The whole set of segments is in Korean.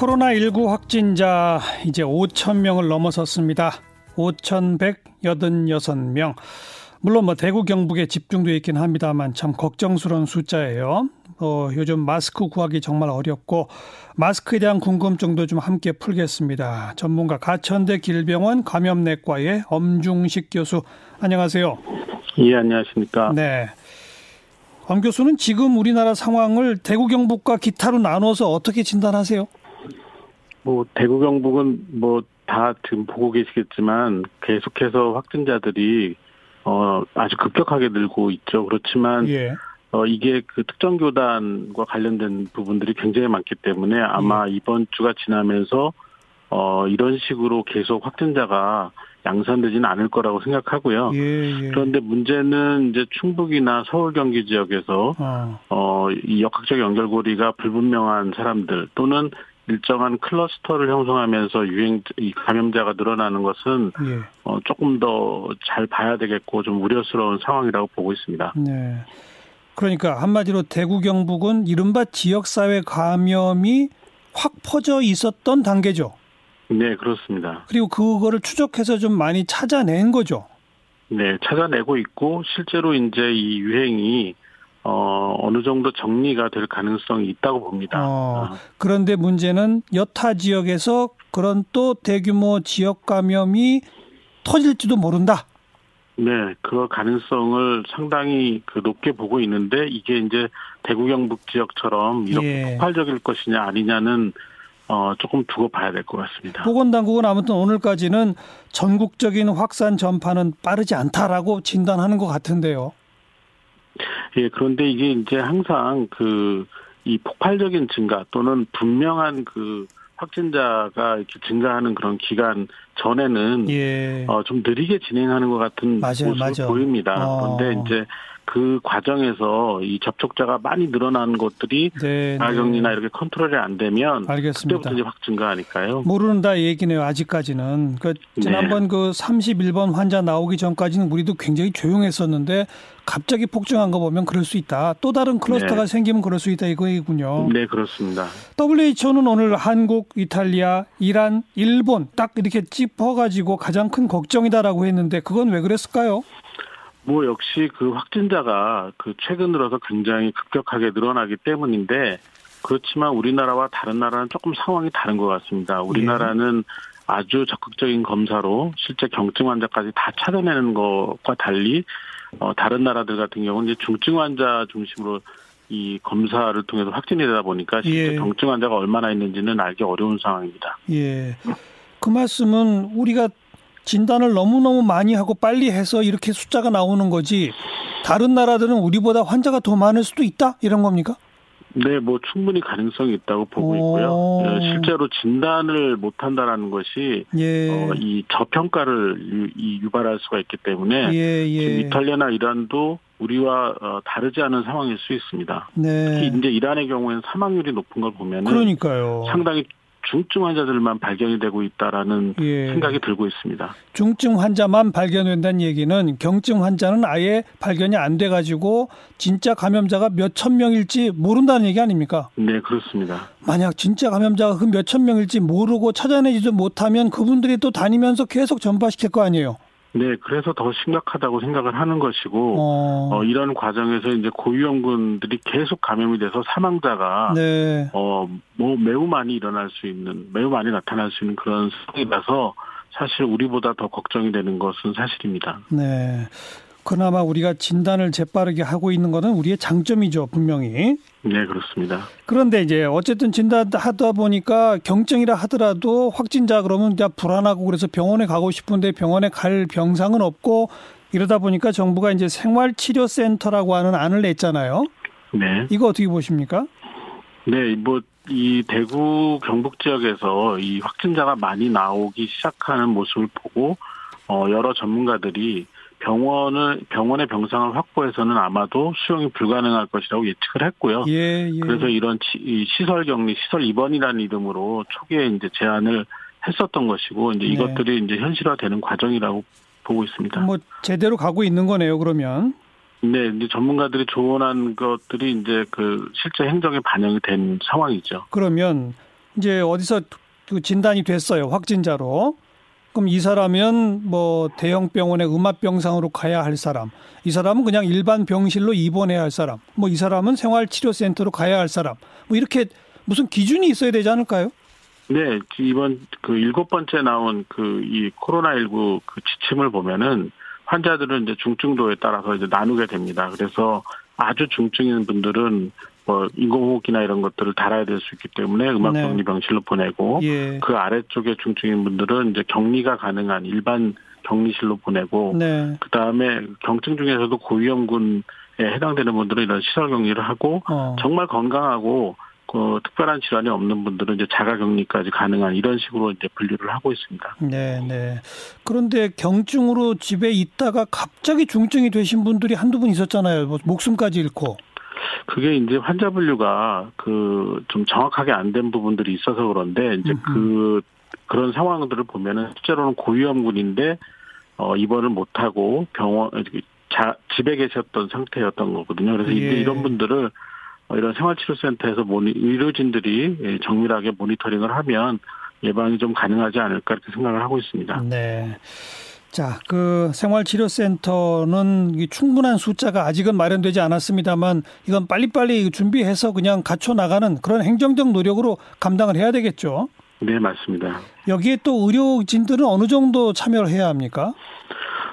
코로나19 확진자 이제 5천 명을 넘어섰습니다. 5,186명. 물론 뭐 대구 경북에 집중돼 있긴 합니다만 참 걱정스러운 숫자예요. 어, 요즘 마스크 구하기 정말 어렵고 마스크에 대한 궁금증도 좀 함께 풀겠습니다. 전문가 가천대 길병원 감염내과의 엄중식 교수 안녕하세요. 예, 안녕하십니까. 네. 엄 교수는 지금 우리나라 상황을 대구 경북과 기타로 나눠서 어떻게 진단하세요? 뭐 대구 경북은 뭐 다 지금 보고 계시겠지만 계속해서 확진자들이 어 아주 급격하게 늘고 있죠. 그렇지만 예. 어 이게 그 특정 교단과 관련된 부분들이 굉장히 많기 때문에 아마 예. 이번 주가 지나면서 어 이런 식으로 계속 확진자가 양산되지는 않을 거라고 생각하고요. 예, 예. 그런데 문제는 이제 충북이나 서울 경기 지역에서 어, 어이 역학적 연결고리가 불분명한 사람들 또는 일정한 클러스터를 형성하면서 유행 이 감염자가 늘어나는 것은 예. 어 조금 더 잘 봐야 되겠고 좀 우려스러운 상황이라고 보고 있습니다. 네. 그러니까 한마디로 대구 경북은 이른바 지역사회 감염이 확 퍼져 있었던 단계죠. 네, 그렇습니다. 그리고 그거를 추적해서 좀 많이 찾아낸 거죠. 네, 찾아내고 있고 실제로 이제 이 유행이 어 어느 정도 정리가 될 가능성이 있다고 봅니다. 어, 어, 그런데 문제는 여타 지역에서 그런 또 대규모 지역 감염이 터질지도 모른다. 네, 그 가능성을 상당히 그 높게 보고 있는데 이게 이제 대구 경북 지역처럼 이렇게 예. 폭발적일 것이냐 아니냐는 어 조금 두고 봐야 될 것 같습니다. 보건당국은 아무튼 오늘까지는 전국적인 확산 전파는 빠르지 않다라고 진단하는 것 같은데요. 예, 그런데 이게 이제 항상 그 이 폭발적인 증가 또는 분명한 그 확진자가 이렇게 증가하는 그런 기간 전에는 예. 어, 좀 느리게 진행하는 것 같은 맞아요, 모습을 맞아. 보입니다. 어. 그런데 이제 그 과정에서 이 접촉자가 많이 늘어나는 것들이 네. 가격이나 네. 이렇게 컨트롤이 안 되면 알겠습니다. 그때부터 이제 확 증가하니까요. 모르는다 얘기네요. 아직까지는. 그 지난번 그 31번 환자 나오기 전까지는 우리도 굉장히 조용했었는데 갑자기 폭증한 거 보면 그럴 수 있다. 또 다른 클러스터가 네. 생기면 그럴 수 있다 이거이군요. 네, 그렇습니다. WHO는 오늘 한국, 이탈리아, 이란, 일본 딱 이렇게 짚어가지고 가장 큰 걱정이다라고 했는데 그건 왜 그랬을까요? 뭐 역시 그 확진자가 그 최근 들어서 굉장히 급격하게 늘어나기 때문인데 그렇지만 우리나라와 다른 나라는 조금 상황이 다른 것 같습니다. 우리나라는 아주 적극적인 검사로 실제 경증 환자까지 다 찾아내는 것과 달리 어 다른 나라들 같은 경우는 이제 중증 환자 중심으로 이 검사를 통해서 확진이 되다 보니까 실제 예. 경증 환자가 얼마나 있는지는 알기 어려운 상황입니다. 예. 그 말씀은 우리가 진단을 너무너무 많이 하고 빨리 해서 이렇게 숫자가 나오는 거지 다른 나라들은 우리보다 환자가 더 많을 수도 있다 이런 겁니까? 네, 뭐 충분히 가능성이 있다고 보고 오. 있고요. 예, 실제로 진단을 못 한다라는 것이 예. 어, 이 저평가를 유, 이 유발할 수가 있기 때문에 예, 지금 예. 이탈리아나 이란도 우리와 어, 다르지 않은 상황일 수 있습니다. 네. 특히 이제 이란의 경우에는 사망률이 높은 걸 보면은 그러니까요. 상당히 중증 환자들만 발견이 되고 있다라는 예. 생각이 들고 있습니다. 중증 환자만 발견된다는 얘기는 경증 환자는 아예 발견이 안 돼 가지고 진짜 감염자가 몇 천 명일지 모른다는 얘기 아닙니까? 네, 그렇습니다. 만약 진짜 감염자가 그 몇 천 명일지 모르고 찾아내지도 못하면 그분들이 또 다니면서 계속 전파시킬 거 아니에요. 네, 그래서 더 심각하다고 생각을 하는 것이고 어. 어, 이런 과정에서 이제 고위험군들이 계속 감염이 돼서 사망자가 네. 어, 뭐 매우 많이 일어날 수 있는, 매우 많이 나타날 수 있는 그런 상황이라서 사실 우리보다 더 걱정이 되는 것은 사실입니다. 네. 그나마 우리가 진단을 재빠르게 하고 있는 것은 우리의 장점이죠, 분명히. 네, 그렇습니다. 그런데 이제 어쨌든 진단하다 보니까 경증이라 하더라도 확진자 그러면 이제 불안하고 그래서 병원에 가고 싶은데 병원에 갈 병상은 없고 이러다 보니까 정부가 이제 생활치료센터라고 하는 안을 냈잖아요. 네. 이거 어떻게 보십니까? 네, 뭐, 이 대구 경북 지역에서 이 확진자가 많이 나오기 시작하는 모습을 보고, 어, 여러 전문가들이 병원을, 병원의 병상을 확보해서는 아마도 수용이 불가능할 것이라고 예측을 했고요. 예, 예. 그래서 이런 시설 격리, 시설 입원이라는 이름으로 초기에 이제 제안을 했었던 것이고, 이제 네. 이것들이 이제 현실화되는 과정이라고 보고 있습니다. 뭐 제대로 가고 있는 거네요, 그러면. 네, 이제 전문가들이 조언한 것들이 이제 그 실제 행정에 반영이 된 상황이죠. 그러면 이제 어디서 그 진단이 됐어요. 확진자로. 그럼 이 사람은 뭐 대형 병원에 음압병상으로 가야 할 사람, 이 사람은 그냥 일반 병실로 입원해야 할 사람, 뭐 이 사람은 생활치료센터로 가야 할 사람, 뭐 이렇게 무슨 기준이 있어야 되지 않을까요? 네, 이번 그 일곱 번째 나온 그 이 코로나19 그 지침을 보면은 환자들은 이제 중증도에 따라서 이제 나누게 됩니다. 그래서 아주 중증인 분들은 뭐 인공호흡기나 이런 것들을 달아야 될 수 있기 때문에 음압격리 네. 병실로 보내고 예. 그 아래쪽에 중증인 분들은 이제 격리가 가능한 일반 격리실로 보내고 네. 그 다음에 경증 중에서도 고위험군에 해당되는 분들은 이런 시설 격리를 하고 어. 정말 건강하고 그 특별한 질환이 없는 분들은 이제 자가 격리까지 가능한 이런 식으로 이제 분류를 하고 있습니다. 네, 네. 그런데 경증으로 집에 있다가 갑자기 중증이 되신 분들이 한두 분 있었잖아요. 뭐 목숨까지 잃고. 그게 이제 환자 분류가 그 좀 정확하게 안 된 부분들이 있어서 그런데 이제 음흠. 그 그런 상황들을 보면은 실제로는 고위험군인데 어 입원을 못 하고 병원 자 집에 계셨던 상태였던 거거든요. 그래서 예. 이런 분들을 어, 이런 생활치료센터에서 모니, 의료진들이 예, 정밀하게 모니터링을 하면 예방이 좀 가능하지 않을까 이렇게 생각을 하고 있습니다. 네. 자, 그 생활치료센터는 충분한 숫자가 아직은 마련되지 않았습니다만 이건 빨리빨리 준비해서 그냥 갖춰 나가는 그런 행정적 노력으로 감당을 해야 되겠죠. 네, 맞습니다. 여기에 또 의료진들은 어느 정도 참여를 해야 합니까?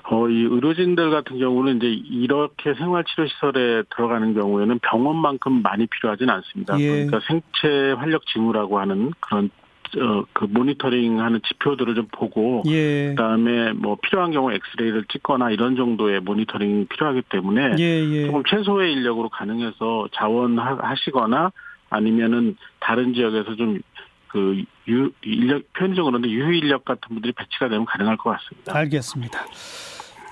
어, 이 의료진들 같은 경우는 이제 이렇게 생활치료시설에 들어가는 경우에는 병원만큼 많이 필요하진 않습니다. 예. 그러니까 생체 활력 징후라고 하는 그런 어, 그 모니터링하는 지표들을 좀 보고 예. 그다음에 뭐 필요한 경우 엑스레이를 찍거나 이런 정도의 모니터링이 필요하기 때문에 예, 예. 조금 최소의 인력으로 가능해서 자원하시거나 아니면은 다른 지역에서 좀그유 인력 편의적으로는 유휴 인력 같은 분들이 배치가 되면 가능할 것 같습니다. 알겠습니다.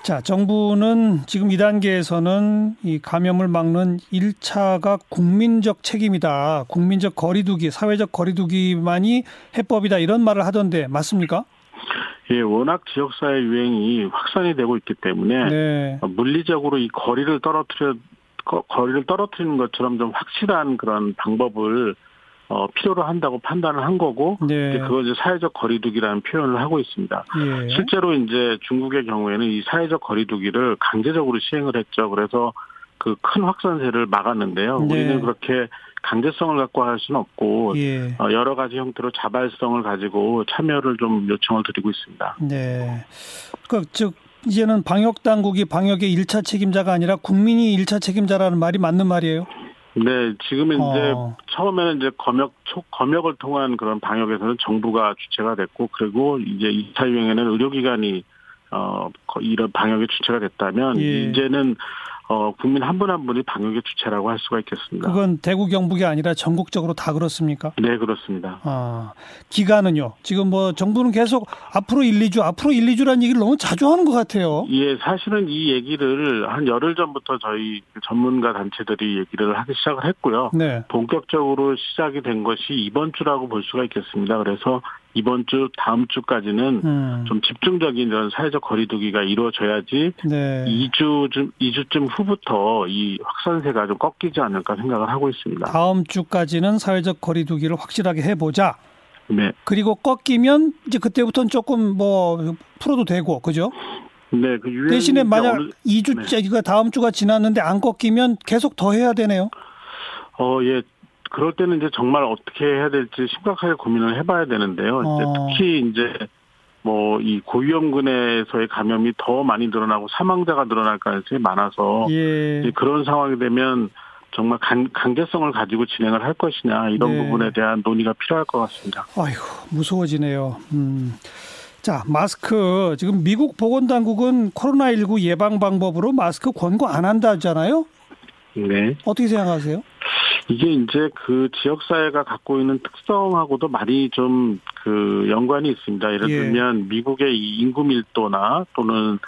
자, 정부는 지금 2단계에서는 이 감염을 막는 1차가 국민적 책임이다. 국민적 거리두기, 사회적 거리두기만이 해법이다. 이런 말을 하던데 맞습니까? 예, 워낙 지역사회 유행이 확산이 되고 있기 때문에 네. 물리적으로 이 거리를 떨어뜨려 거리를 떨어뜨리는 것처럼 좀 확실한 그런 방법을 어, 필요로 한다고 판단을 한 거고, 네. 그걸 이제 사회적 거리두기라는 표현을 하고 있습니다. 예. 실제로 이제 중국의 경우에는 이 사회적 거리두기를 강제적으로 시행을 했죠. 그래서 그 큰 확산세를 막았는데요. 네. 우리는 그렇게 강제성을 갖고 할 수는 없고 예. 어, 여러 가지 형태로 자발성을 가지고 참여를 좀 요청을 드리고 있습니다. 네. 그즉 이제는 방역 당국이 방역의 1차 책임자가 아니라 국민이 1차 책임자라는 말이 맞는 말이에요? 네, 지금 이제 어. 처음에는 이제 검역 초 검역을 통한 그런 방역에서는 정부가 주체가 됐고 그리고 이제 2차 유행에는 의료기관이 어 이런 방역의 주체가 됐다면 예. 이제는 어, 국민 한 분한 한 분이 방역의 주체라고 할 수가 있겠습니다. 그건 대구 경북이 아니라 전국적으로 다 그렇습니까? 네, 그렇습니다. 아, 기간은요? 지금 뭐 정부는 계속 앞으로 1, 2주, 앞으로 1, 2주라는 얘기를 너무 자주 하는 것 같아요. 예, 사실은 이 얘기를 한 열흘 전부터 저희 전문가 단체들이 얘기를 하기 시작을 했고요. 네. 본격적으로 시작이 된 것이 이번 주라고 볼 수가 있겠습니다. 그래서 이번 주 다음 주까지는 음. 좀 집중적인 이런 사회적 거리두기가 이루어져야지 네. 2주쯤 2주쯤 후부터 이 확산세가 좀 꺾이지 않을까 생각을 하고 있습니다. 다음 주까지는 사회적 거리두기를 확실하게 해보자. 네. 그리고 꺾이면 이제 그때부터는 조금 뭐 풀어도 되고 그죠? 네. 그 대신에 만약 어느... 2주째 네. 그러니까 다음 주가 지났는데 안 꺾이면 계속 더 해야 되네요. 어, 예. 그럴 때는 이제 정말 어떻게 해야 될지 심각하게 고민을 해봐야 되는데요. 어. 이제 특히 이제 뭐 이 고위험군에서의 감염이 더 많이 늘어나고 사망자가 늘어날 가능성이 많아서 예. 그런 상황이 되면 정말 간, 강제성을 가지고 진행을 할 것이냐 이런 네. 부분에 대한 논의가 필요할 것 같습니다. 아이고 무서워지네요. 음. 자 마스크 지금 미국 보건당국은 코로나19 예방 방법으로 마스크 권고 안 한다잖아요. 네. 어떻게 생각하세요? 이게 이제 그 지역사회가 갖고 있는 특성하고도 많이 좀 그 연관이 있습니다. 예를 예. 들면 미국의 이 인구 밀도나 또는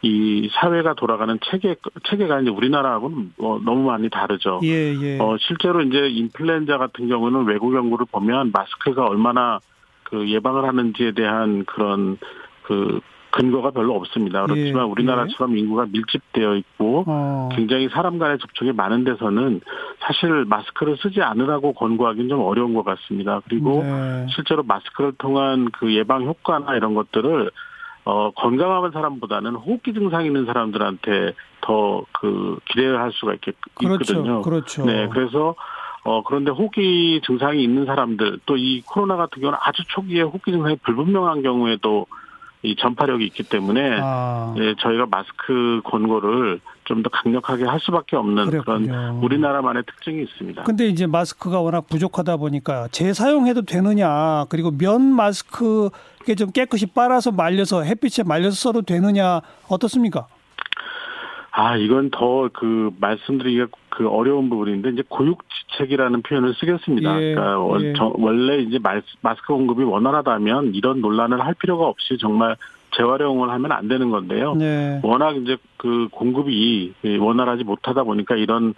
이 사회가 돌아가는 체계 체계가 이제 우리나라하고는 뭐 너무 많이 다르죠. 예, 예. 어 실제로 이제 인플루엔자 같은 경우는 외국 연구를 보면 마스크가 얼마나 그 예방을 하는지에 대한 그런 그 근거가 별로 없습니다. 그렇지만 예, 우리나라처럼 인구가 밀집되어 있고 어. 굉장히 사람 간의 접촉이 많은 데서는 사실 마스크를 쓰지 않으라고 권고하기는 좀 어려운 것 같습니다. 그리고 네. 실제로 마스크를 통한 그 예방 효과나 이런 것들을 어, 건강한 사람보다는 호흡기 증상 있는 사람들한테 더 그 기대할 수가 있겠, 그렇죠. 있거든요. 그렇죠. 네, 그래서 어 그런데 호흡기 증상이 있는 사람들 또 이 코로나 같은 경우는 아주 초기에 호흡기 증상이 불분명한 경우에도 이 전파력이 있기 때문에 아, 예, 저희가 마스크 권고를 좀 더 강력하게 할 수밖에 없는 그런 그랬군요. 우리나라만의 특징이 있습니다. 근데 이제 마스크가 워낙 부족하다 보니까 재사용해도 되느냐 그리고 면 마스크 좀 깨끗이 빨아서 말려서 햇빛에 말려서 써도 되느냐 어떻습니까? 아, 이건 더 그 말씀드리기가 그 어려운 부분인데 이제 고육지책이라는 표현을 쓰겠습니다. 예, 그러니까 원- 예. 저- 원래 이제 마스- 마스크 공급이 원활하다면 이런 논란을 할 필요가 없이 정말 재활용을 하면 안 되는 건데요. 네. 워낙 이제 그 공급이 원활하지 못하다 보니까 이런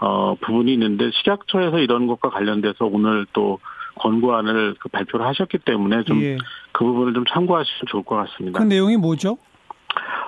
어 부분이 있는데 식약처에서 이런 것과 관련돼서 오늘 또 권고안을 그 발표를 하셨기 때문에 좀그 예. 부분을 좀 참고하시면 좋을 것 같습니다. 그 내용이 뭐죠?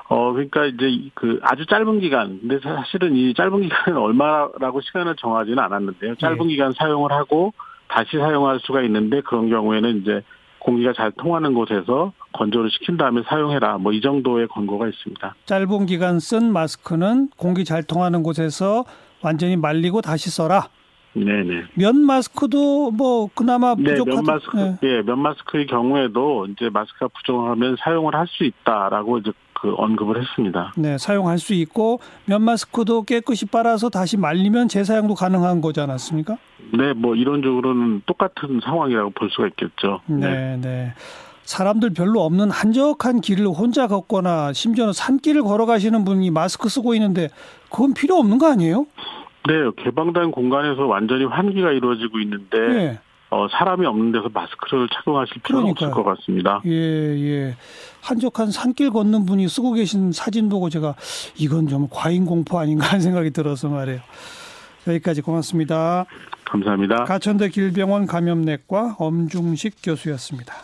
어, 그러니까 이제 이- 그 아주 짧은 기간, 근데 사실은 이 짧은 기간은 얼마라고 시간을 정하지는 않았는데요. 짧은 예. 기간 사용을 하고 다시 사용할 수가 있는데 그런 경우에는 이제 공기가 잘 통하는 곳에서 건조를 시킨 다음에 사용해라. 뭐 이 정도의 권고가 있습니다. 짧은 기간 쓴 마스크는 공기 잘 통하는 곳에서 완전히 말리고 다시 써라. 네네. 면 마스크도 뭐 그나마 네, 부족하다. 면 마스크, 네. 예, 면 마스크의 경우에도 이제 마스크가 부족하면 사용을 할 수 있다라고 이제 그 언급을 했습니다. 네, 사용할 수 있고 면 마스크도 깨끗이 빨아서 다시 말리면 재사용도 가능한 거지 않았습니까? 네, 뭐 이론적으로는 똑같은 상황이라고 볼 수가 있겠죠. 네, 네. 사람들 별로 없는 한적한 길을 혼자 걷거나 심지어는 산길을 걸어가시는 분이 마스크 쓰고 있는데 그건 필요 없는 거 아니에요? 네, 개방된 공간에서 완전히 환기가 이루어지고 있는데 예, 어, 사람이 없는 데서 마스크를 착용하실 필요는 그러니까요. 없을 것 같습니다. 예, 예. 한적한 산길 걷는 분이 쓰고 계신 사진 보고 제가 이건 좀 과잉 공포 아닌가 하는 생각이 들어서 말이에요. 여기까지 고맙습니다. 감사합니다. 가천대 길병원 감염내과 엄중식 교수였습니다.